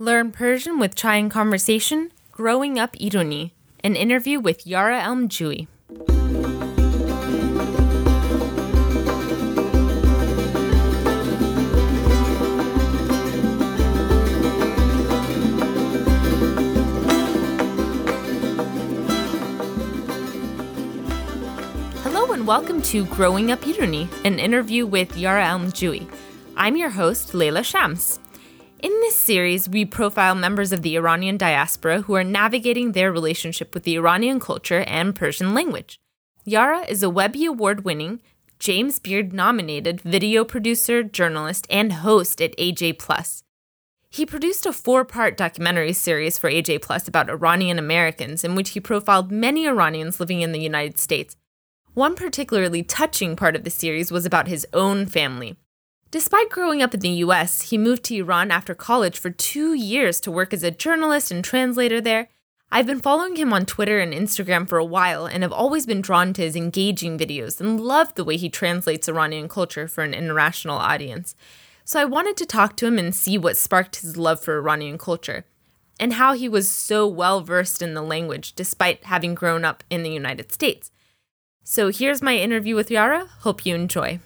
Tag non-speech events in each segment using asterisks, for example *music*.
Learn Persian with Chai and Conversation, Growing Up Irooni, an interview with Yara Elmjouie. Hello and welcome to Growing Up Irooni, an interview with Yara Elmjouie. I'm your host, Leila Shams. In this series, we profile members of the Iranian diaspora who are navigating their relationship with the Iranian culture and Persian language. Yara is a Webby Award winning, James Beard nominated video producer, journalist, and host at AJ Plus. He produced a four part documentary series for AJ Plus about Iranian Americans, in which he profiled many Iranians living in the United States. One particularly touching part of the series was about his own family. Despite growing up in the US, he moved to Iran after college for two years to work as a journalist and translator there. I've been following him on Twitter and Instagram for a while and have always been drawn to his engaging videos and loved the way he translates Iranian culture for an international audience. So I wanted to talk to him and see what sparked his love for Iranian culture and how he was so well versed in the language despite having grown up in the United States. So here's my interview with Yara. Hope you enjoy.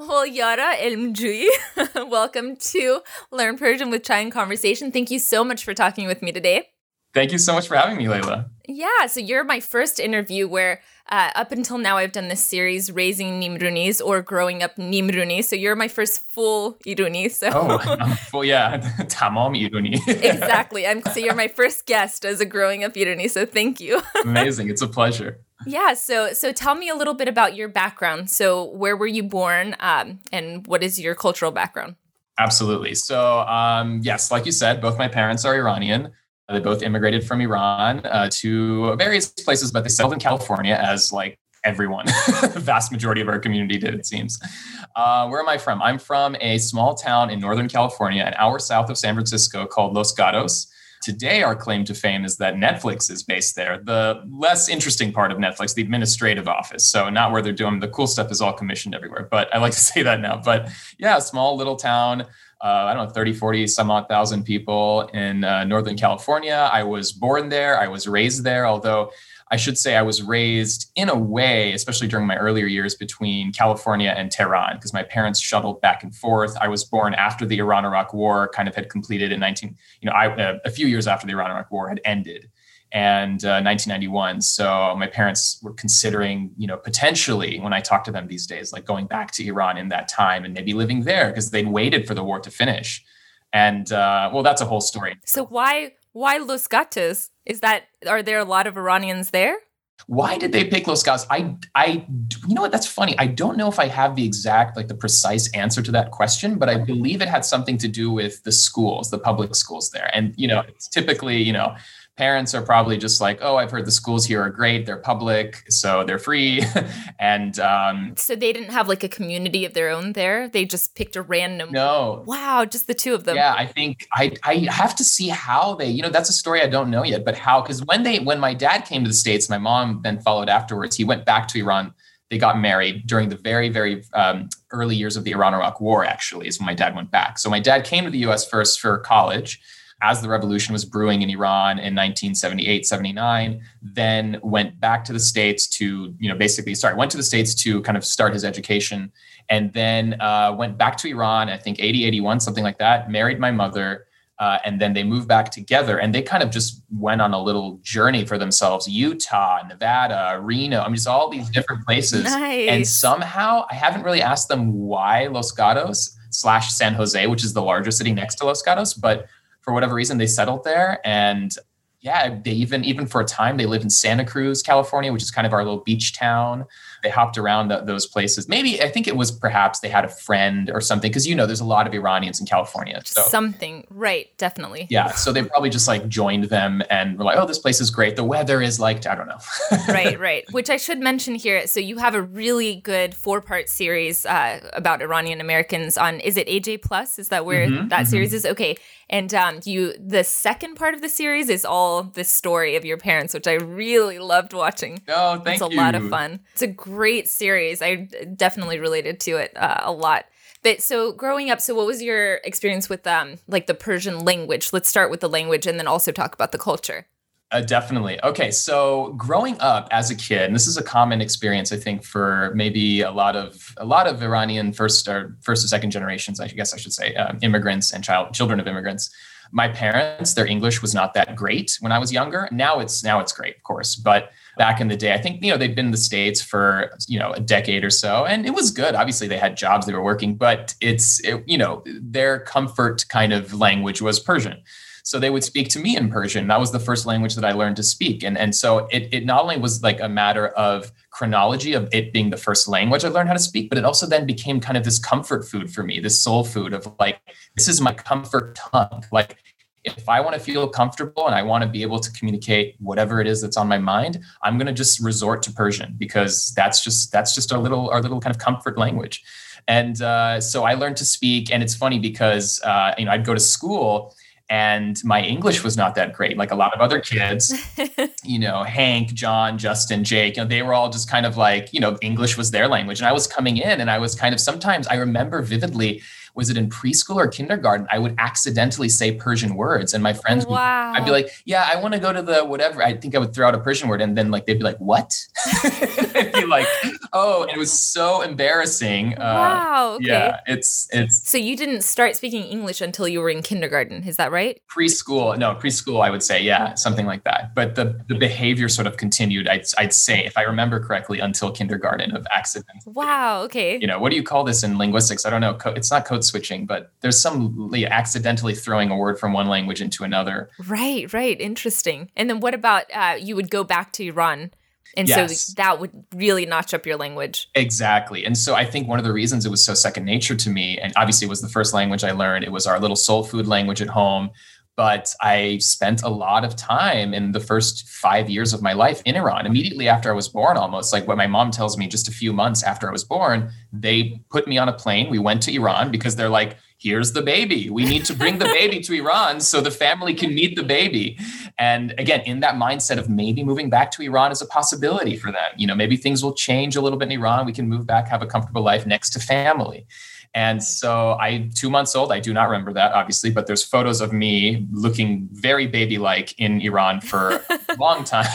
Well, Yara Elmjouie, *laughs* welcome to Learn Persian with Chai and Conversation. Thank you so much for talking with me today. Thank you so much for having me, Layla. Yeah, so you're my first interview where uh, up until now I've done this series, Raising Nimroonis or Growing Up Nimrooni. So you're my first full Irooni. So. Oh, *laughs* full, yeah. *laughs* Tamam Irooni. exactly. I'm, so you're my first guest as a Growing Up Irooni. So thank you. Amazing. It's a pleasure. Yeah. So so tell me a little bit about your background. So where were you born, um, and what is your cultural background? Absolutely. So um, yes, like you said, both my parents are Iranian. They both immigrated from Iran uh, to various places, but they settled in California as like everyone, *laughs* the vast majority of our community did, it seems. Uh, where am I from? I'm from a small town in Northern California, an hour south of San Francisco called Los Gatos. Today, our claim to fame is that Netflix is based there. The less interesting part of Netflix, the administrative office. So, not where they're doing the cool stuff, is all commissioned everywhere. But I like to *laughs* say that now. But yeah, small little town. Uh, I don't know, 30, 40, some odd thousand people in uh, Northern California. I was born there. I was raised there, although I should say I was raised in a way, especially during my earlier years, between California and Tehran, because my parents shuttled back and forth. I was born after the Iran-Iraq War kind of had completed in 19, you know, I, uh, a few years after the Iran-Iraq War had ended, and uh, 1991. So my parents were considering, you know, potentially when I talk to them these days, like going back to Iran in that time and maybe living there because they'd waited for the war to finish. And uh, well, that's a whole story. So why why Los Gatos? Is that are there a lot of Iranians there? Why did they pick Los Gatos? I, I, you know what? That's funny. I don't know if I have the exact, like the precise answer to that question, but I believe it had something to do with the schools, the public schools there. And you know, it's typically, you know, parents are probably just like, oh, I've heard the schools here are great. They're public, so they're free. *laughs* and um, so they didn't have like a community of their own there. They just picked a random. No. Wow, just the two of them. Yeah, I think I I have to see how they. You know, that's a story I don't know yet. But how? Because when they when my dad came to the states, my mom then followed afterwards. He went back to Iran. They got married during the very very um, early years of the Iran-Iraq War. Actually, is when my dad went back. So my dad came to the U.S. first for college as the revolution was brewing in Iran in 1978, 79, then went back to the States to, you know, basically, sorry, went to the States to kind of start his education and then uh, went back to Iran, I think 80, 81, something like that, married my mother. Uh, and then they moved back together and they kind of just went on a little journey for themselves utah nevada reno i mean just all these different places nice. and somehow i haven't really asked them why los gatos slash san jose which is the larger city next to los gatos but for whatever reason they settled there and yeah they even even for a time they lived in santa cruz california which is kind of our little beach town they hopped around the, those places. Maybe I think it was perhaps they had a friend or something because you know there's a lot of Iranians in California. So. Something, right? Definitely. Yeah, so they probably just like joined them and were like, "Oh, this place is great. The weather is like I don't know." *laughs* right, right. Which I should mention here. So you have a really good four part series uh, about Iranian Americans on. Is it AJ Plus? Is that where mm-hmm, that mm-hmm. series is? Okay. And um, you, the second part of the series is all the story of your parents, which I really loved watching. Oh, thank it's you. It's a lot of fun. It's a great series. I definitely related to it uh, a lot. But so growing up, so what was your experience with um like the Persian language? Let's start with the language and then also talk about the culture. Uh, definitely. Okay, so growing up as a kid, and this is a common experience, I think, for maybe a lot of a lot of Iranian first or first or second generations, I guess I should say, um, immigrants and child children of immigrants. My parents, their English was not that great when I was younger. Now it's now it's great, of course, but back in the day, I think you know they'd been in the states for you know a decade or so, and it was good. Obviously, they had jobs, they were working, but it's it, you know their comfort kind of language was Persian. So they would speak to me in Persian. That was the first language that I learned to speak. And, and so it, it not only was like a matter of chronology of it being the first language I learned how to speak, but it also then became kind of this comfort food for me, this soul food of like, this is my comfort tongue. Like, if I want to feel comfortable and I want to be able to communicate whatever it is that's on my mind, I'm going to just resort to Persian because that's just that's just our little our little kind of comfort language. And uh, so I learned to speak, and it's funny because uh, you know I'd go to school and my English was not that great. Like a lot of other kids, *laughs* you know, Hank, John, Justin, Jake, you know, they were all just kind of like, you know, English was their language. And I was coming in and I was kind of sometimes I remember vividly was it in preschool or kindergarten? I would accidentally say Persian words, and my friends, wow. would, I'd be like, "Yeah, I want to go to the whatever." I think I would throw out a Persian word, and then like they'd be like, "What?" *laughs* They'd be like, "Oh," and it was so embarrassing. Uh, wow. Okay. Yeah, it's it's. So you didn't start speaking English until you were in kindergarten, is that right? Preschool, no, preschool. I would say, yeah, something like that. But the the behavior sort of continued. I'd I'd say, if I remember correctly, until kindergarten of accident. Wow. Okay. You know, what do you call this in linguistics? I don't know. It's not code switching, but there's some accidentally throwing a word from one language into another. Right. Right. Interesting. And then what about uh, you would go back to Iran? And yes. so that would really notch up your language. Exactly. And so I think one of the reasons it was so second nature to me, and obviously it was the first language I learned, it was our little soul food language at home. But I spent a lot of time in the first five years of my life in Iran. Immediately after I was born, almost like what my mom tells me, just a few months after I was born, they put me on a plane. We went to Iran because they're like, here's the baby. We need to bring the baby to Iran so the family can meet the baby. And again, in that mindset of maybe moving back to Iran is a possibility for them. You know, maybe things will change a little bit in Iran. We can move back, have a comfortable life next to family. And so I, two months old, I do not remember that obviously, but there's photos of me looking very baby like in Iran for a *laughs* long time.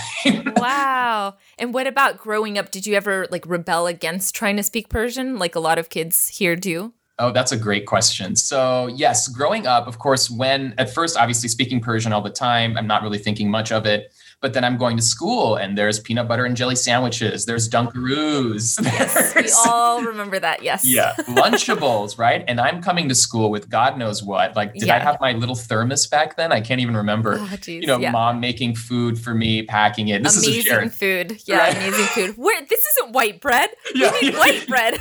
wow. And what about growing up? Did you ever like rebel against trying to speak Persian like a lot of kids here do? Oh, that's a great question. So, yes, growing up, of course, when at first, obviously speaking Persian all the time, I'm not really thinking much of it. But then I'm going to school and there's peanut butter and jelly sandwiches, there's Dunkaroos. *laughs* Yes, we all remember that. Yes. *laughs* Yeah. Lunchables, right? And I'm coming to school with God knows what. Like, did yeah. I have my little thermos back then? I can't even remember. Oh, geez, you know, yeah. mom making food for me, packing it. This amazing is food. Yeah, right? amazing food. Where this isn't white bread. *laughs* Yeah, we need yeah. white bread.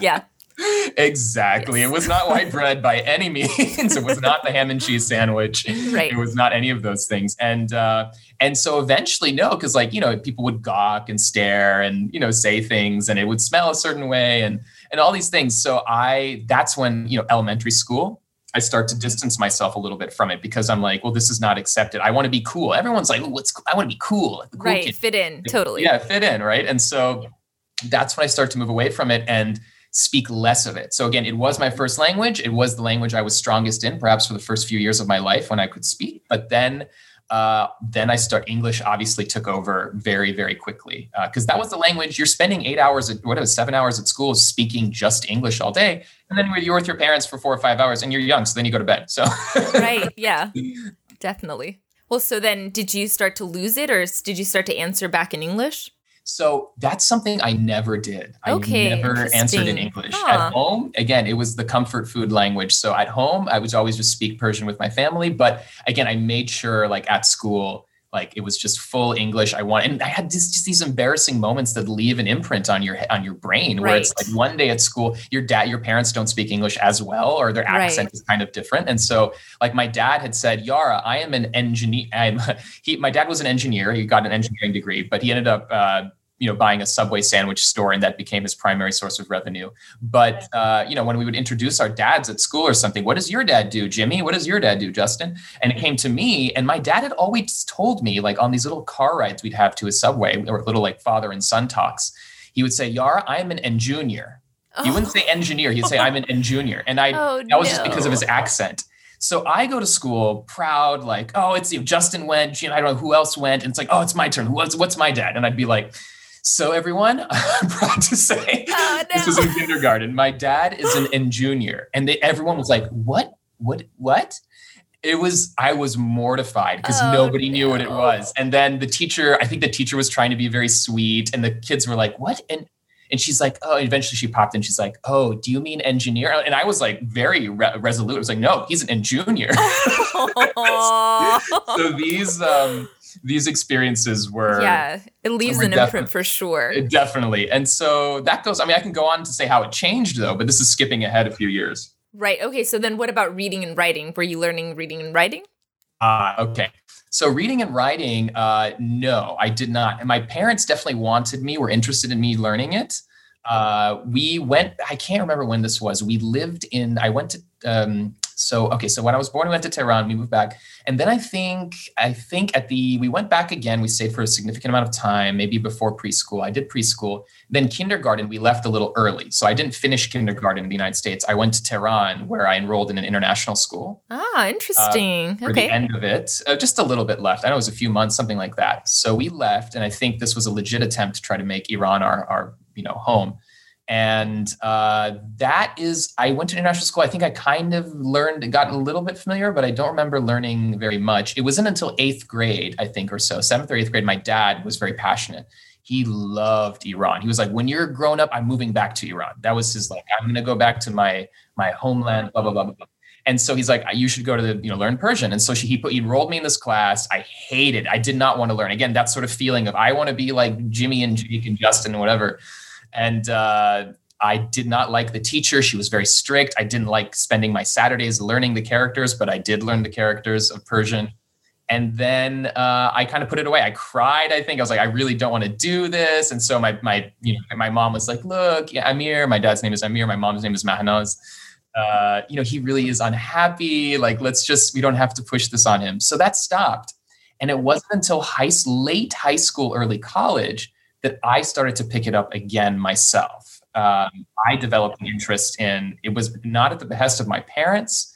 yeah exactly. Yes. It was not white *laughs* bread by any means. it was not the ham and cheese sandwich. Right. It was not any of those things. And uh, and so eventually, no, because like you know, people would gawk and stare and you know say things, and it would smell a certain way, and and all these things. So I that's when you know elementary school. I start to distance myself a little bit from it because I'm like, well, this is not accepted. I want to be cool. Everyone's like, what's I want to be cool. cool right, kid. fit in, totally. Yeah, fit in, right? And so that's when I start to move away from it and speak less of it. So again, it was my first language. It was the language I was strongest in, perhaps for the first few years of my life when I could speak. But then, uh, then I start English. Obviously, took over very, very quickly because uh, that was the language you're spending eight hours, at, whatever, seven hours at school speaking just English all day, and then you're with your parents for four or five hours, and you're young, so then you go to bed. So right, yeah, *laughs* definitely. Well, so then did you start to lose it, or did you start to answer back in English? So that's something I never did. Okay, I never answered in English. Huh. At home, again, it was the comfort food language. So at home, I was always just speak Persian with my family. But again, I made sure like at school, like it was just full English. I want, and I had just, just these embarrassing moments that leave an imprint on your on your brain, where right. it's like one day at school, your dad, your parents don't speak English as well, or their accent right. is kind of different. And so, like my dad had said, Yara, I am an engineer. I'm *laughs* he. My dad was an engineer. He got an engineering degree, but he ended up. Uh, you know buying a subway sandwich store and that became his primary source of revenue but uh, you know when we would introduce our dads at school or something what does your dad do jimmy what does your dad do justin and it came to me and my dad had always told me like on these little car rides we'd have to a subway or little like father and son talks he would say yara i'm an engineer He wouldn't say engineer. He'd say, I'm an engineer. And I, Oh, that was just because of his accent. So I go to school proud, like, oh, it's you. Justin went, you know, I don't know who else went. And it's like, oh, it's my turn. What's, what's my dad? And I'd be like, so everyone, *laughs* I'm proud to say *laughs* Oh, this was in kindergarten. My dad is an en junior. And they, everyone was like, what? What? What? It was, I was mortified because Oh, nobody knew what it was. And then the teacher, I think the teacher was trying to be very sweet. And the kids were like, what? And and she's like, oh, eventually she popped in. She's like, oh, do you mean engineer? And I was like very re- resolute. I was like, no, he's an engineer. *laughs* so these um, these experiences were yeah, it leaves an defi- imprint for sure. definitely. And so that goes. I mean, I can go on to say how it changed though, but this is skipping ahead a few years. Right. Okay. So then what about reading and writing? Were you learning reading and writing? Ah, okay. So reading and writing, uh, no, I did not. And my parents definitely wanted me, were interested in me learning it. Uh, we went, I can't remember when this was. We lived in, I went to, um, so, okay, so when I was born, we went to Tehran, we moved back. And then I think, I think at the, we went back again, we stayed for a significant amount of time, maybe before preschool. I did preschool. Then kindergarten, we left a little early. So I didn't finish kindergarten in the United States. I went to Tehran where I enrolled in an international school Ah, interesting. for okay. the end of it. Uh, just a little bit left. I know it was a few months, something like that. So we left, and I think this was a legit attempt to try to make Iran our, our you know, home. And uh, that is, I went to international school. I think I kind of learned, and got a little bit familiar, but I don't remember learning very much. It wasn't until eighth grade, I think, or so, seventh or eighth grade, my dad was very passionate. He loved Iran. He was like, when you're grown up, I'm moving back to Iran. That was his like, I'm going to go back to my my homeland, blah, blah, blah, blah. And so he's like, you should go to the, you know, learn Persian. And so she, he put, he enrolled me in this class. I hated, I did not want to learn. Again, that sort of feeling of I want to be like Jimmy and Jake and Justin and whatever. And uh, I did not like the teacher. She was very strict. I didn't like spending my Saturdays learning the characters, but I did learn the characters of Persian. And then uh, I kind of put it away. I cried. I think I was like, I really don't want to do this. And so my my you know my mom was like, Look, yeah, Amir. My dad's name is Amir. My mom's name is Mahanaz. Uh, you know, he really is unhappy. Like, let's just we don't have to push this on him. So that stopped. And it wasn't until high late high school, early college that I started to pick it up again myself. Um, I developed an interest in it was not at the behest of my parents.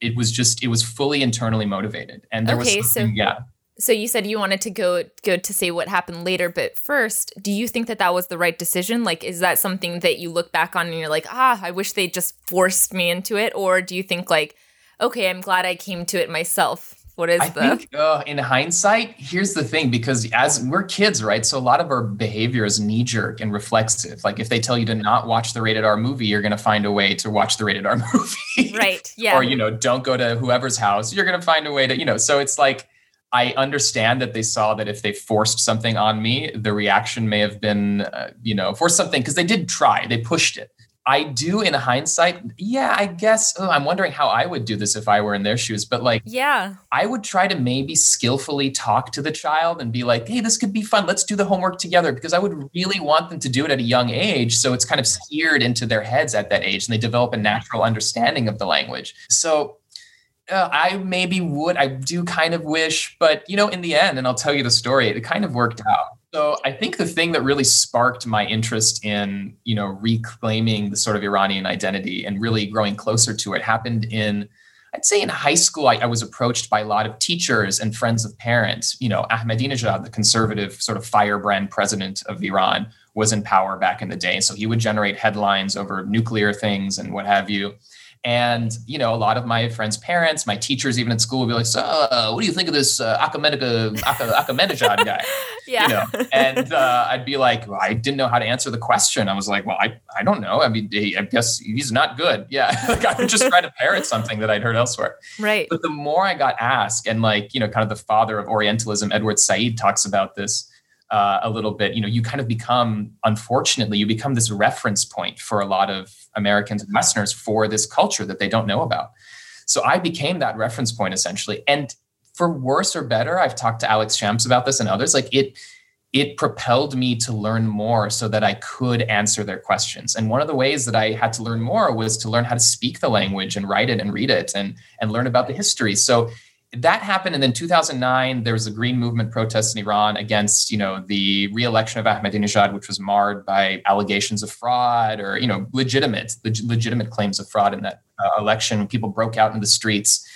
It was just it was fully internally motivated, and there Okay, was so- yeah. So you said you wanted to go go to say what happened later, but first, do you think that that was the right decision? Like, is that something that you look back on and you're like, ah, I wish they just forced me into it, or do you think like, okay, I'm glad I came to it myself? What is I the think uh, in hindsight, here's the thing because as we're kids, right? So a lot of our behavior is knee jerk and reflexive. Like if they tell you to not watch the rated R movie, you're going to find a way to watch the rated R *laughs* movie. right? Yeah. Or, you know, don't go to whoever's house. You're going to find a way to, you know, so it's like, I understand that they saw that if they forced something on me, the reaction may have been, uh, you know, force something because they did try, they pushed it. I do in hindsight, yeah, I guess. Oh, I'm wondering how I would do this if I were in their shoes. But like, yeah. I would try to maybe skillfully talk to the child and be like, hey, this could be fun. Let's do the homework together because I would really want them to do it at a young age. So it's kind of seared into their heads at that age and they develop a natural understanding of the language. So uh, I maybe would, I do kind of wish, but you know, in the end, and I'll tell you the story, it kind of worked out. So I think the thing that really sparked my interest in, you know, reclaiming the sort of Iranian identity and really growing closer to it happened in, I'd say in high school, I, I was approached by a lot of teachers and friends of parents. You know, Ahmadinejad, the conservative sort of firebrand president of Iran, was in power back in the day. So he would generate headlines over nuclear things and what have you. And you know, a lot of my friends' parents, my teachers, even at school, would be like, "So, uh, what do you think of this uh, Ahmadinejad, Ahmadinejad guy?" *laughs* Yeah. you know and uh, i'd be like well, i didn't know how to answer the question i was like well i, I don't know i mean he, i guess he's not good yeah *laughs* like i would just try to parrot something that i'd heard elsewhere right. but the more i got asked and like you know kind of the father of orientalism edward said talks about this uh, a little bit you know you kind of become unfortunately you become this reference point for a lot of americans and westerners for this culture that they don't know about so i became that reference point essentially and for worse or better, I've talked to Alex Shams about this and others. Like it, it propelled me to learn more so that I could answer their questions. And one of the ways that I had to learn more was to learn how to speak the language and write it and read it and and learn about the history. So that happened and then 2009 there was a green movement protest in iran against you know the re-election of ahmadinejad which was marred by allegations of fraud or you know legitimate leg- legitimate claims of fraud in that uh, election. People broke out in the streets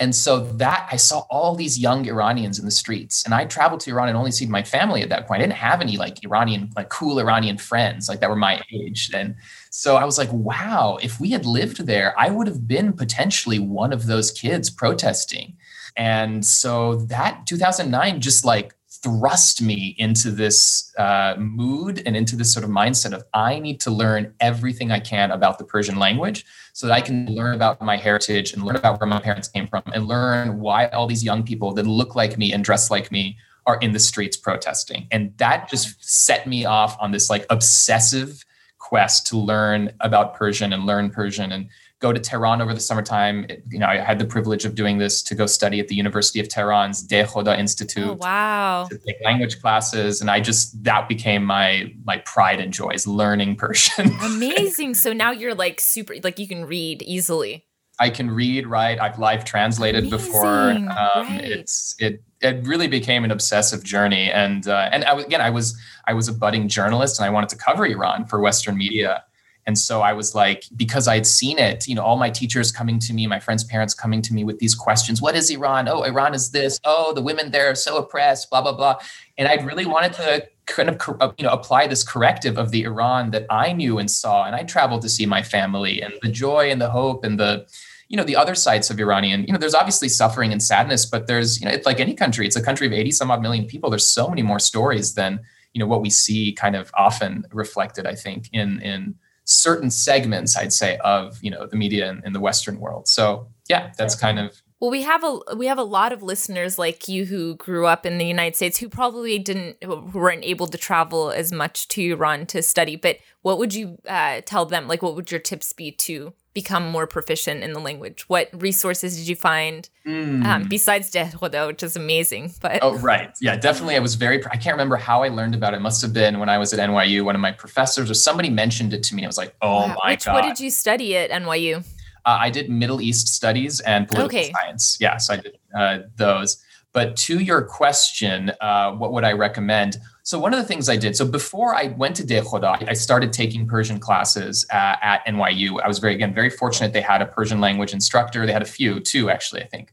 and so that I saw all these young Iranians in the streets, and I traveled to Iran and only seen my family at that point. I didn't have any like Iranian, like cool Iranian friends like that were my age. And so I was like, wow, if we had lived there, I would have been potentially one of those kids protesting. And so that 2009 just like thrust me into this uh, mood and into this sort of mindset of I need to learn everything I can about the Persian language so that I can learn about my heritage and learn about where my parents came from and learn why all these young people that look like me and dress like me are in the streets protesting. And that just set me off on this like obsessive quest to learn about Persian and learn Persian and go to Tehran over the summertime. You know, I had the privilege of doing this to go study at the University of Tehran's Dehkhoda Institute. Oh, wow. To take language classes. And I just, that became my, my pride and joy is learning *laughs* Persian. Amazing. So now you're like super, like you can read easily. I can read, write. I've live translated Amazing. before. Um, right. It's, it, it really became an obsessive journey. And, uh, and I, again, I was, I was a budding journalist and I wanted to cover Iran for Western media. And so I was like, because I'd seen it, you know, all my teachers coming to me, my friends' parents coming to me with these questions What is Iran? Oh, Iran is this. Oh, the women there are so oppressed, blah, blah, blah. And I really wanted to kind of, you know, apply this corrective of the Iran that I knew and saw. And I traveled to see my family and the joy and the hope and the, you know, the other sides of Iranian, you know, there's obviously suffering and sadness, but there's, you know, it's like any country, it's a country of 80 some odd million people. There's so many more stories than, you know, what we see kind of often reflected, I think, in, in, certain segments, I'd say, of you know the media in, in the Western world. So yeah, that's kind of well, we have a we have a lot of listeners like you who grew up in the United States who probably didn't who weren't able to travel as much to Iran to study. But what would you uh, tell them? Like, what would your tips be to become more proficient in the language? What resources did you find mm. um, besides De which is amazing? But oh, right, yeah, definitely. I was very. I can't remember how I learned about it. it must have been when I was at NYU. One of my professors or somebody mentioned it to me. I was like, oh wow. my which, god. What did you study at NYU? Uh, I did Middle East studies and political okay. science. Yeah, so I did uh, those. But to your question, uh, what would I recommend? So one of the things I did, so before I went to Dehkhoda, I started taking Persian classes uh, at NYU. I was very, again, very fortunate. They had a Persian language instructor. They had a few, two actually, I think.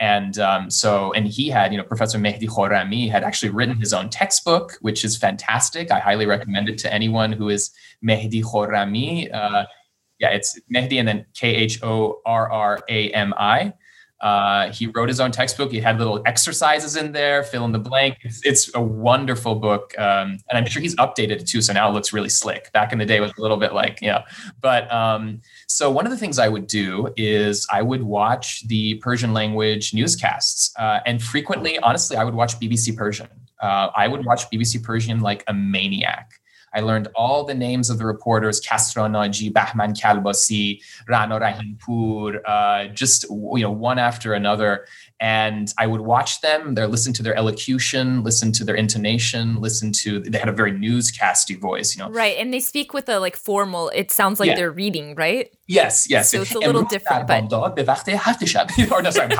And um, so, and he had, you know, Professor Mehdi Khorrami had actually written his own textbook, which is fantastic. I highly recommend it to anyone who is Mehdi Khorrami. Uh, yeah, it's Mehdi and then K H O R R A M I. Uh, he wrote his own textbook. He had little exercises in there, fill in the blank. It's, it's a wonderful book. Um, and I'm sure he's updated it too. So now it looks really slick. Back in the day, was a little bit like, know, but um, so one of the things I would do is I would watch the Persian language newscasts. Uh, and frequently, honestly, I would watch BBC Persian. Uh, I would watch BBC Persian like a maniac. I learned all the names of the reporters: Kasra Naji, Bahman Kalbasi, Rana Rahimpour, uh, just you know one after another and I would watch them. They listen to their elocution, listen to their intonation, listen to. They had a very newscasty voice, you know. Right, and they speak with a like formal. It sounds like yeah. they're reading, right? Yes, yes. So it's a little different, but *laughs* or no, sorry, *laughs*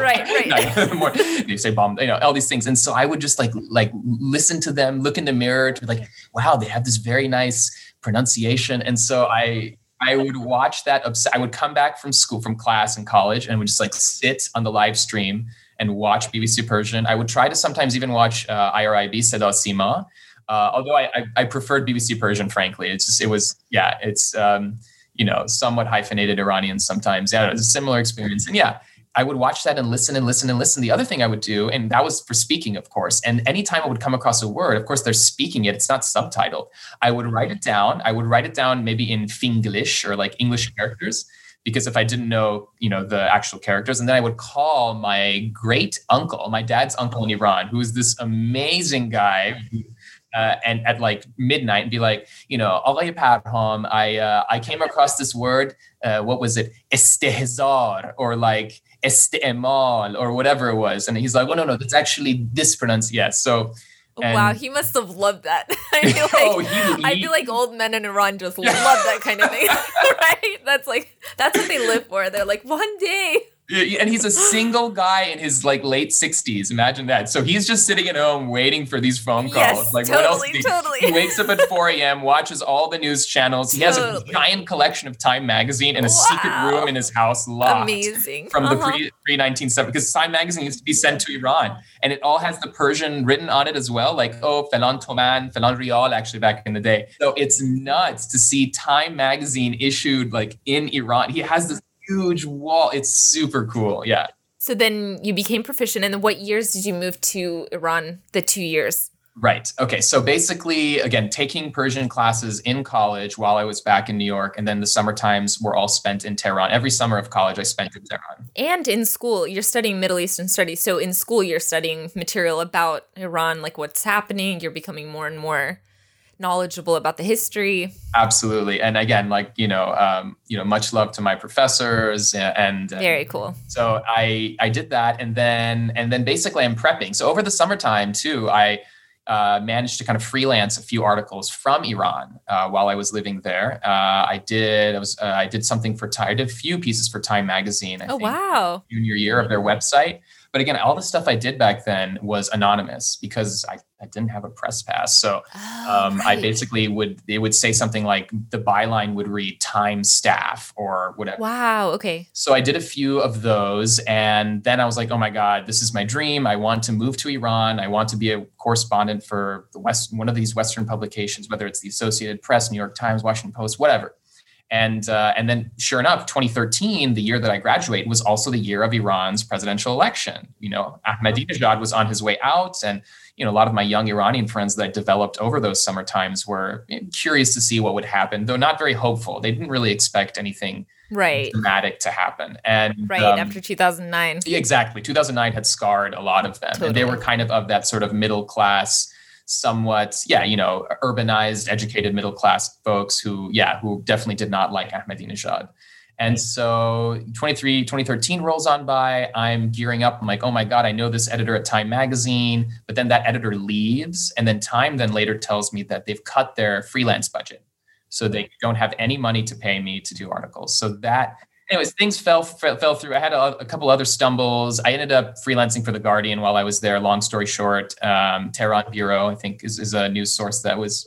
right, right. *laughs* more, you say bomb, you know, all these things, and so I would just like like listen to them, look in the mirror, to be like, wow, they have this very nice pronunciation, and so I I would watch that. I would come back from school, from class in college, and would just like sit on the live stream and watch BBC Persian. I would try to sometimes even watch uh, IRIB Seda Sima, uh, although I, I, I, preferred BBC Persian, frankly. It's just, it was, yeah, it's, um, you know, somewhat hyphenated Iranian sometimes. Yeah, it was a similar experience. And yeah, I would watch that and listen and listen and listen. The other thing I would do, and that was for speaking, of course. And anytime I would come across a word, of course, they're speaking it, it's not subtitled. I would write it down. I would write it down maybe in Finglish or like English characters, because if I didn't know, you know, the actual characters, and then I would call my great uncle, my dad's uncle in Iran, who is this amazing guy. uh, and at like midnight and be like, you know, Allah I uh, I came across this word. Uh, what was it? Istihzar or like istimal or whatever it was. And he's like, oh, no, no, that's actually this pronunciation. Yes. So, and, wow, he must have loved that. *laughs* I feel *laughs* oh, like oh, he, he, I feel like old men in Iran just *laughs* love that kind of thing, right? That's like that's what they live for. They're like, one day and he's a single guy in his like late 60s imagine that so he's just sitting at home waiting for these phone calls yes, like totally, what else he, totally. he wakes up at 4 *laughs* a.m watches all the news channels he Totally. has a giant collection of time magazine in a secret room in his house locked Amazing. from the Uh-huh. pre pre 1970 because Time magazine used to be sent to Iran and it all has the Persian written on it as well, like oh Falan Toman, Falan Rial actually back in the day. So it's nuts to see Time magazine issued like in Iran. He has this huge wall. It's super cool. Yeah. So then you became proficient. And then what years did you move to Iran? The two years. Right. Okay. So basically, again, taking Persian classes in college while I was back in New York, and then the summer times were all spent in Tehran. Every summer of college, I spent in Tehran. And in school, you're studying Middle Eastern studies. So in school, you're studying material about Iran, like what's happening. You're becoming more and more knowledgeable about the history. Absolutely. And again, like you know, um, you know, much love to my professors, and, and Very cool. so I I did that, and then and then basically I'm prepping. So over the summertime too, I uh, managed to kind of freelance a few articles from Iran uh, while I was living there. Uh, I did I was uh, I did something for Time. I did a few pieces for Time magazine. I Oh, think, wow. Junior year of their website. But again, all the stuff I did back then was anonymous because I, I didn't have a press pass. So Oh, um, I basically would they would say something like the byline would read time staff or whatever. Wow. Okay. So I did a few of those, and then I was like, "Oh my God, this is my dream! I want to move to Iran. I want to be a correspondent for the West, one of these Western publications, whether it's the Associated Press, New York Times, Washington Post, whatever." And uh, and then, sure enough, 2013, the year that I graduated, was also the year of Iran's presidential election. You know, Ahmadinejad was on his way out, and you know, a lot of my young Iranian friends that I developed over those summer times were curious to see what would happen, though not very hopeful. They didn't really expect anything Right. dramatic to happen. And Right. um, after 2009. exactly, 2009 had scarred a lot of them, and they were kind of of that sort of middle class, somewhat, yeah, you know, urbanized, educated middle class folks who, yeah, who definitely did not like Ahmadinejad. And so 23, 2013 rolls on by. I'm gearing up. I'm like, oh my God, I know this editor at Time Magazine. But then that editor leaves. And then Time then later tells me that they've cut their freelance budget. So they don't have any money to pay me to do articles. So that, anyways, things fell fell, fell through. I had a, a couple other stumbles. I ended up freelancing for The Guardian while I was there. Long story short, um, Tehran Bureau, I think, is, is a news source that was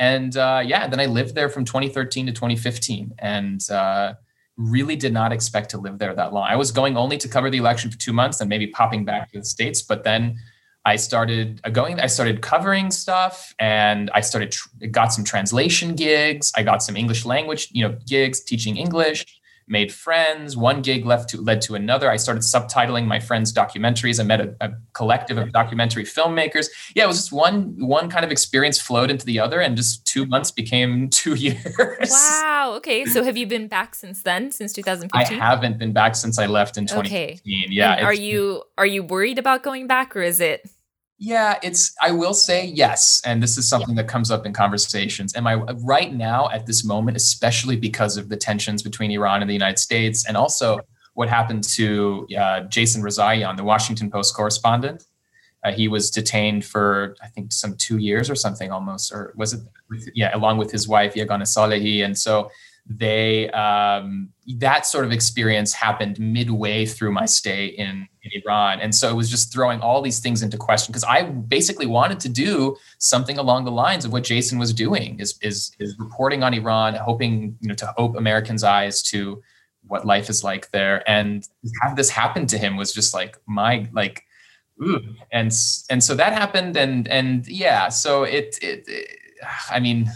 and uh, yeah, then I lived there from 2013 to 2015, and uh, really did not expect to live there that long. I was going only to cover the election for two months, and maybe popping back to the states. But then I started uh, going. I started covering stuff, and I started got some translation gigs. I got some English language, you know, gigs teaching English. Made friends. One gig left to led to another. I started subtitling my friends' documentaries. I met a, a collective of documentary filmmakers. Yeah, it was just one one kind of experience flowed into the other, and just two months became *laughs* two years. Wow. Okay. So have you been back since then? Since 2015? I 2015? haven't been back since I left in Okay. 2015. Yeah, And are you are you worried about going back or is it Yeah, it's. I will say yes, and this is something that comes up in conversations. Am I right now at this moment, especially because of the tensions between Iran and the United States, and also what happened to uh, Jason Rezaian, the Washington Post correspondent? Uh, he was detained for I think some two years or something almost, or was it? Yeah, along with his wife Yeganeh Salehi, and so they um, that sort of experience happened midway through my stay in, in Iran, and so it was just throwing all these things into question because I basically wanted to do something along the lines of what Jason was doing is is is reporting on Iran, hoping you know to open Americans' eyes to what life is like there, and have this happen to him was just like my like. Ooh. And and so that happened, and and yeah, so it it, it I mean,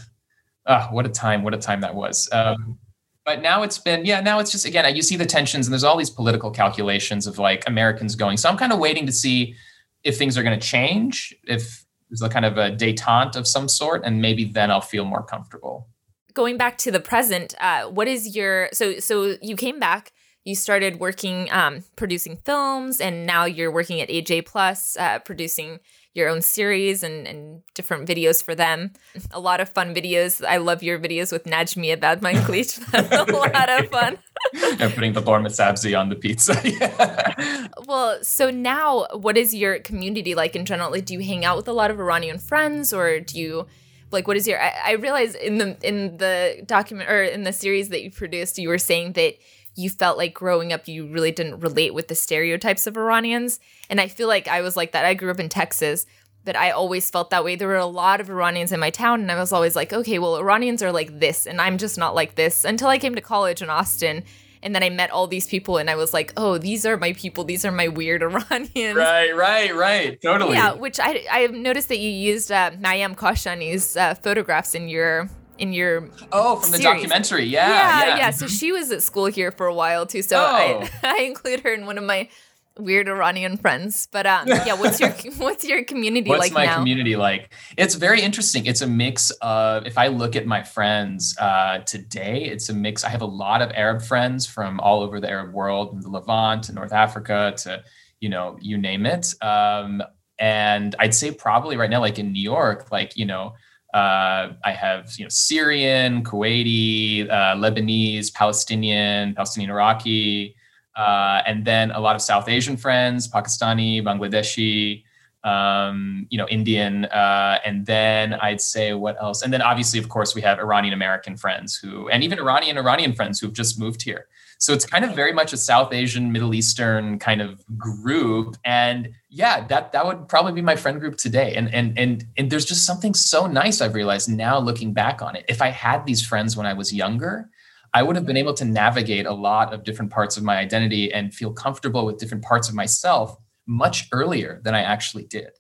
ah, what a time, what a time that was. Um, but now it's been, yeah, now it's just again, you see the tensions, and there's all these political calculations of like Americans going. So I'm kind of waiting to see if things are going to change, if there's a kind of a detente of some sort, and maybe then I'll feel more comfortable. going back to the present? Uh, what is your so so you came back, you started working um, producing films, and now you're working at AJ Plus, uh, producing your own series and, and different videos for them. A lot of fun videos. I love your videos with Najmi about my *laughs* Manklich. That's *laughs* a lot of fun. *laughs* and putting the Ghormeh Sabzi on the pizza. yeah. Well, so now what is your community like in general? Like, do you hang out with a lot of Iranian friends or do you like what is your I, I realize in the in the document or in the series that you produced, you were saying that you felt like growing up you really didn't relate with the stereotypes of Iranians. And I feel like I was like that. I grew up in Texas, but I always felt that way. There were a lot of Iranians in my town, and I was always like, okay, well, Iranians are like this, and I'm just not like this until I came to college in Austin. And then I met all these people, and I was like, oh, these are my people. These are my weird *laughs* Iranians. Right, right, right. Totally. Yeah, which I, I noticed that you used uh, Maryam Kashani's uh, photographs in your in your oh from the series. documentary yeah, yeah yeah yeah so she was at school here for a while too so Oh. I, *laughs* I include her in one of my weird iranian friends but um yeah what's your *laughs* what's your community What's like What's my now community like? It's very interesting. It's a mix of, if I look at my friends uh, today, it's a mix. I have a lot of Arab friends from all over the Arab world, from the Levant to North Africa to, you know, you name it. Um, and I'd say probably right now, like in New York, like, you know, uh, I have, you know, Syrian, Kuwaiti, uh, Lebanese, Palestinian, Palestinian Iraqi, uh, and then a lot of South Asian friends, Pakistani, Bangladeshi, um, you know, Indian, uh, and then I'd say what else? And then obviously, of course, we have Iranian American friends who, and even Iranian Iranian friends who've just moved here. So it's kind of very much a South Asian, Middle Eastern kind of group. And yeah, that that would probably be my friend group today. And and and and there's just something so nice I've realized now looking back on it. If I had these friends when I was younger, I would have been able to navigate a lot of different parts of my identity and feel comfortable with different parts of myself much earlier than I actually did.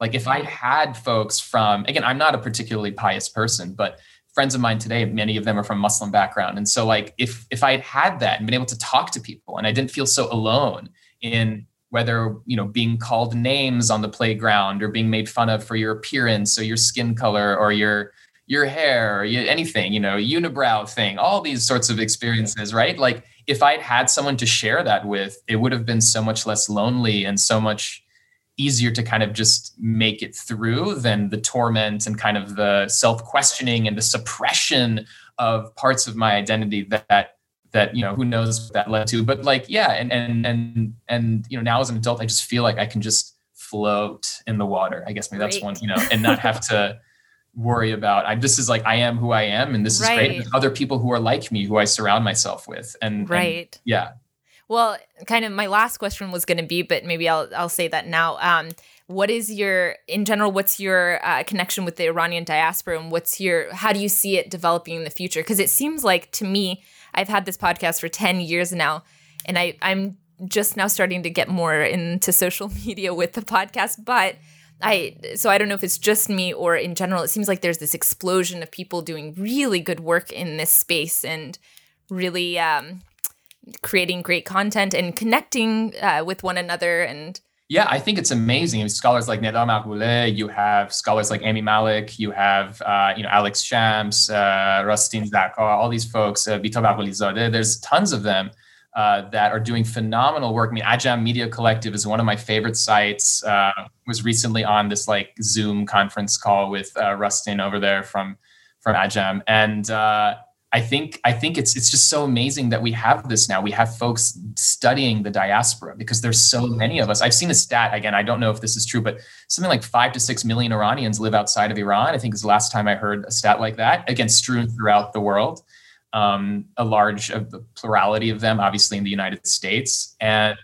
Like if I had folks from, again, I'm not a particularly pious person, but friends of mine today, many of them are from Muslim background. And so like if if I had had that and been able to talk to people and I didn't feel so alone in whether you know being called names on the playground or being made fun of for your appearance or your skin color or your your hair or you, anything you know unibrow thing all these sorts of experiences right like if i'd had someone to share that with it would have been so much less lonely and so much easier to kind of just make it through than the torment and kind of the self-questioning and the suppression of parts of my identity that that you know who knows what that led to. But like yeah and and and and you know now as an adult i just feel like i can just float in the water i guess maybe that's one you know and not have to worry about i this is like i am who i am and this is great Right. There's other people who are like me who i surround myself with. And and right. yeah well kind of my last question was going to be but maybe i'll i'll say that now. Um what is your in general what's your uh, connection with the iranian diaspora and what's your how do you see it developing in the future? Because it seems like to me i've had this podcast for 10 years now and i i'm just now starting to get more into social *laughs* media with the podcast but I so I don't know if it's just me or in general it seems like there's this explosion of people doing really good work in this space and really um creating great content and connecting uh, with one another and Yeah, I think it's amazing. Scholars like Neda Maghbouleh, you have scholars like Amy Malek, you have uh, you know Alex Shams, uh, Rustin Zarkar, all these folks, uh. There's tons of them uh, that are doing phenomenal work. I mean, Ajam Media Collective is one of my favorite sites. Uh, was recently on this like Zoom conference call with uh, Rustin over there from from Ajam, and uh, I think I think it's it's just so amazing that we have this now. We have folks studying the diaspora because there's so many of us. I've seen a stat again. I don't know if this is true, but something like five to six million Iranians live outside of Iran. I think is the last time I heard a stat like that. Again, strewn throughout the world. Um, a large of the plurality of them, obviously, in the United States, and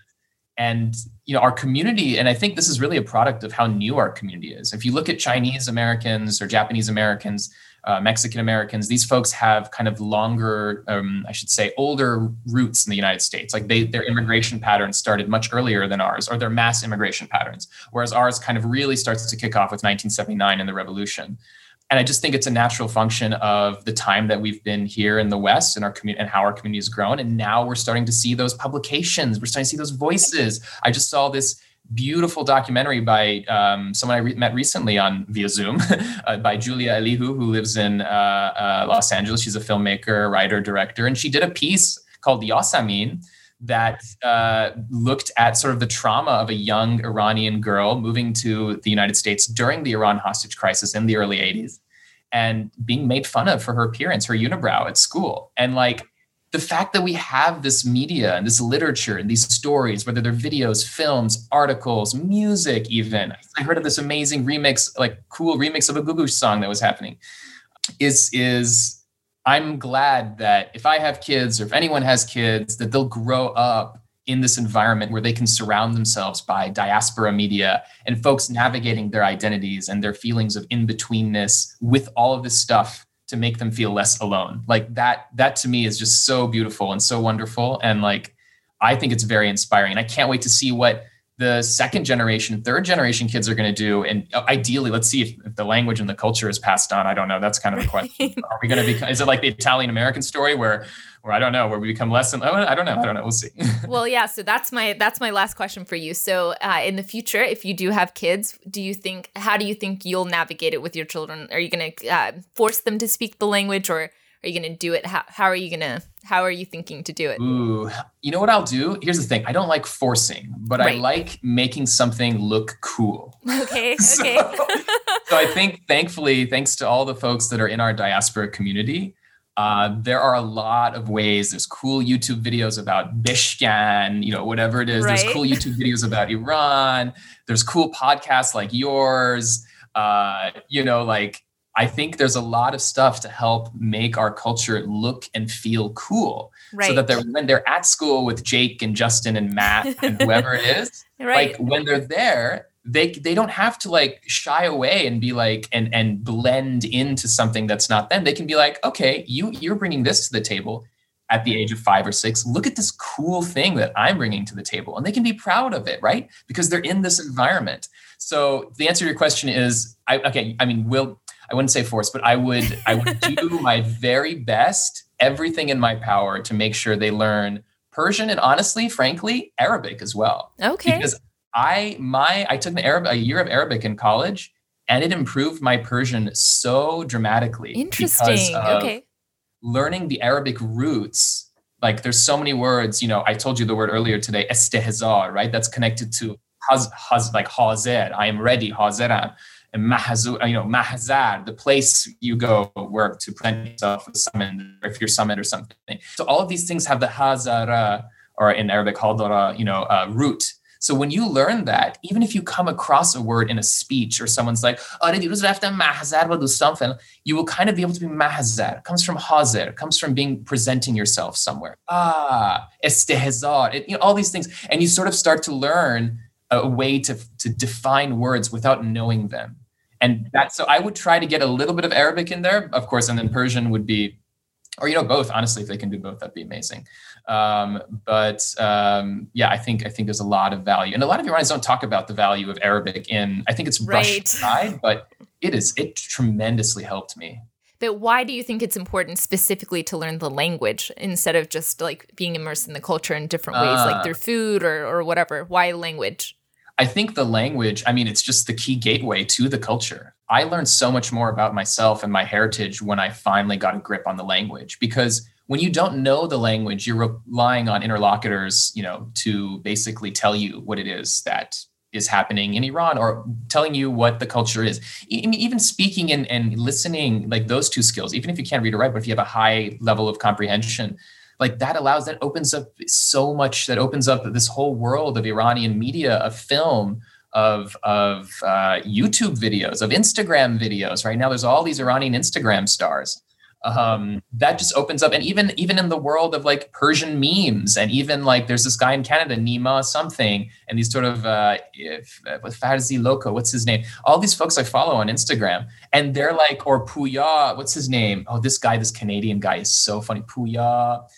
and you know our community and i think this is really a product of how new our community is. If you look at chinese americans or japanese americans uh, mexican americans these folks have kind of longer um, i should say older roots in the united states. Like they their immigration patterns started much earlier than ours or their mass immigration patterns whereas ours kind of really starts to kick off with 1979 and the revolution and I just think it's a natural function of the time that we've been here in the West and our community and how our community has grown. And now we're starting to see those publications. We're starting to see those voices. I just saw this beautiful documentary by um, someone I re- met recently on via Zoom *laughs* uh, by Julia Elihu, who lives in uh, uh, Los Angeles. She's a filmmaker, writer, director, and she did a piece called Yasamin that uh, looked at sort of the trauma of a young Iranian girl moving to the United States during the Iran hostage crisis in the early 80s and being made fun of for her appearance, her unibrow at school. And like the fact that we have this media and this literature and these stories, whether they're videos, films, articles, music, even. I heard of this amazing remix, like cool remix of a Gugu song that was happening. Is is I'm glad that if I have kids or if anyone has kids, that they'll grow up in this environment where they can surround themselves by diaspora media and folks navigating their identities and their feelings of in-betweenness with all of this stuff to make them feel less alone. Like that, that to me is just so beautiful and so wonderful. And like, I think it's very inspiring. And I can't wait to see what the second generation, third generation kids are going to do. And uh, ideally, let's see if, if, the language and the culture is passed on. I don't know. That's kind of the question. Are we going to be, is it like the Italian American story where, where I don't know, where we become less and I don't know. I don't know. We'll see. *laughs* well, yeah. So that's my, that's my last question for you. So uh, in the future, if you do have kids, do you think, how do you think you'll navigate it with your children? Are you going to uh, force them to speak the language or are you going to do it? How, how are you going to, how are you thinking to do it? Ooh, you know what I'll do? Here's the thing. I don't like forcing, but right. I like making something look cool. Okay. *laughs* so, okay. so I think thankfully, thanks to all the folks that are in our diaspora community, uh, there are a lot of ways. There's cool YouTube videos about Bishkan, you know, whatever it is. Right. There's cool YouTube videos about Iran. There's cool podcasts like yours. Uh, you know, like I think there's a lot of stuff to help make our culture look and feel cool. Right. So that they're when they're at school with Jake and Justin and Matt and whoever it is, *laughs* right. like when they're there, they they don't have to like shy away and be like and and blend into something that's not them. They can be like, okay, you you're bringing this to the table at the age of five or six. Look at this cool thing that I'm bringing to the table, and they can be proud of it, right? Because they're in this environment. So the answer to your question is, I, okay. I mean, will I wouldn't say force, but I would I would do *laughs* my very best, everything in my power to make sure they learn Persian and honestly, frankly, Arabic as well. Okay. Because I my I took an Arab a year of Arabic in college and it improved my Persian so dramatically. Interesting. okay. Learning the Arabic roots, like there's so many words, you know, I told you the word earlier today, estehzar, right? That's connected to haz, haz like hazer, I am ready, hazeran and mahazur, you know, mahazar, the place you go where to present yourself with summon, if you're summoned or something. So all of these things have the hazara, or in Arabic, hadara, you know, uh, root. So when you learn that, even if you come across a word in a speech or someone's like, oh, something, you will kind of be able to be mahazar. It comes from hazir, it comes from being presenting yourself somewhere. Ah, istehzar, it, you know, all these things. And you sort of start to learn a way to, to define words without knowing them and that so i would try to get a little bit of arabic in there. Of course and then persian would be or you know both honestly if they can do both that'd be amazing. Um, but um, yeah i think i think there's a lot of value. And a lot of iranians don't talk about the value of arabic in i think it's brushed right. aside but it is it tremendously helped me. But why do you think it's important specifically to learn the language instead of just like being immersed in the culture in different ways uh, like through food or, or whatever? Why language I think the language, I mean, it's just the key gateway to the culture. I learned so much more about myself and my heritage when I finally got a grip on the language because when you don't know the language, you're relying on interlocutors, you know, to basically tell you what it is that is happening in Iran or telling you what the culture is. Even speaking and, and listening, like those two skills, even if you can't read or write, but if you have a high level of comprehension, like that allows that opens up so much that opens up this whole world of iranian media of film of of uh, youtube videos of instagram videos right? Now there's all these iranian instagram stars. Um, that just opens up and even even in the world of like persian memes and even like there's this guy in canada nima something and these sort of uh, if, uh, farzi loco what's his name? All these folks i follow on instagram and they're like or puya what's his name? Oh this guy this canadian guy is so funny. Puya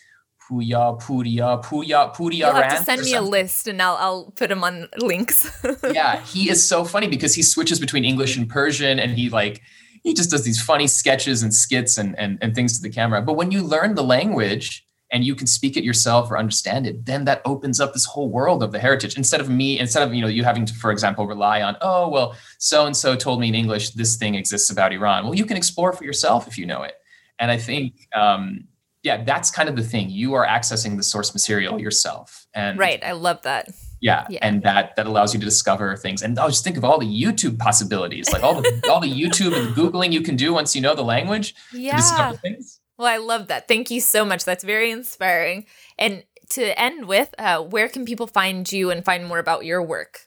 Puya, Puria, Puya, Puria. You'll have to send me a list and I'll, I'll put them on links. *laughs* yeah, he is so funny because he switches between English and Persian and he like, he just does these funny sketches and skits and, and, and things to the camera. But when you learn the language and you can speak it yourself or understand it, then that opens up this whole world of the heritage. Instead of me, instead of you know you having to, for example, rely on, oh well, so and so told me in English this thing exists about Iran. Well, you can explore for yourself if you know it. And I think um, yeah, that's kind of the thing. You are accessing the source material yourself. And right. I love that. Yeah, yeah. And that that allows you to discover things. And I'll just think of all the YouTube possibilities, like all the *laughs* all the YouTube and Googling you can do once you know the language yeah. to discover things. Well, I love that. Thank you so much. That's very inspiring. And to end with, uh, where can people find you and find more about your work?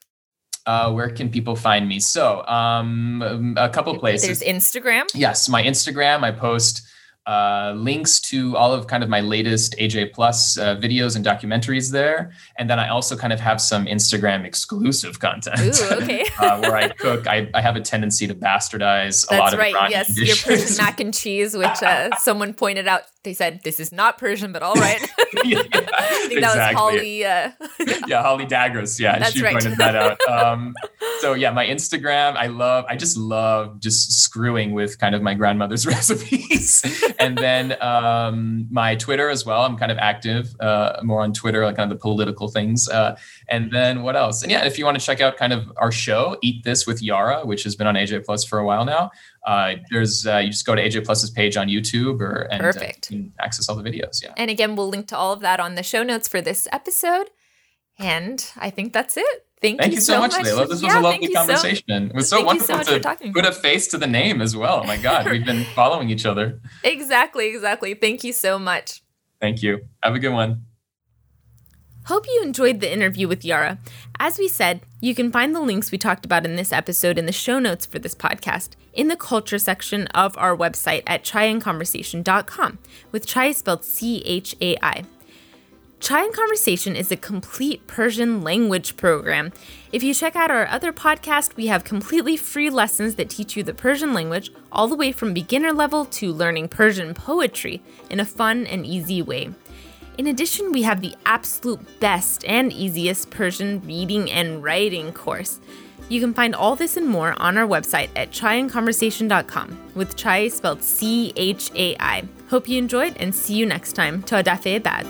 Uh, where can people find me? So, um, a couple places. There's Instagram. Yes, my Instagram. I post uh, links to all of kind of my latest AJ Plus uh, videos and documentaries there. And then I also kind of have some Instagram exclusive content Ooh, okay. *laughs* uh, where I cook. I, I have a tendency to bastardize a That's lot of right. Iranian Yes, dishes. your Persian mac and cheese, which uh, *laughs* someone pointed out. They said this is not Persian, but all right. *laughs* yeah, I think that was Holly. Uh, yeah, Holly Dagres. Yeah, That's she right. pointed that out. Um, so yeah, my Instagram, I love, I just love just screwing with kind of my grandmother's recipes. And then um, my Twitter as well. I'm kind of active uh, more on Twitter, like kind of the political things. Uh, and then what else? And yeah, if you want to check out kind of our show, Eat This with Yara, which has been on AJ Plus for a while now. Uh, there's uh, you just go to AJ Plus's page on YouTube or and uh, Perfect. you can access all the videos. Yeah. and again, we'll link to all of that on the show notes for this episode. And I think that's it. Thank, Thank you so much, Layla. This was a lovely you so- conversation. it was so you so wonderful for to put a face to the name as well. Oh my God, we've been *laughs* following each other. Exactly, exactly. Thank you so much. Thank you. Have a good one. Hope you enjoyed the interview with Yara. As we said, you can find the links we talked about in this episode in the show notes for this podcast in the culture section of our website at chaiandconversation.com, with chai spelled C H A I. Chai and Conversation is a complete Persian language program. If you check out our other podcast, we have completely free lessons that teach you the Persian language, all the way from beginner level to learning Persian poetry in a fun and easy way. In addition, we have the absolute best and easiest Persian reading and writing course. You can find all this and more on our website at chaiandconversation.com, with chai spelled C H A I. Hope you enjoyed and see you next time. Ta dafe bad.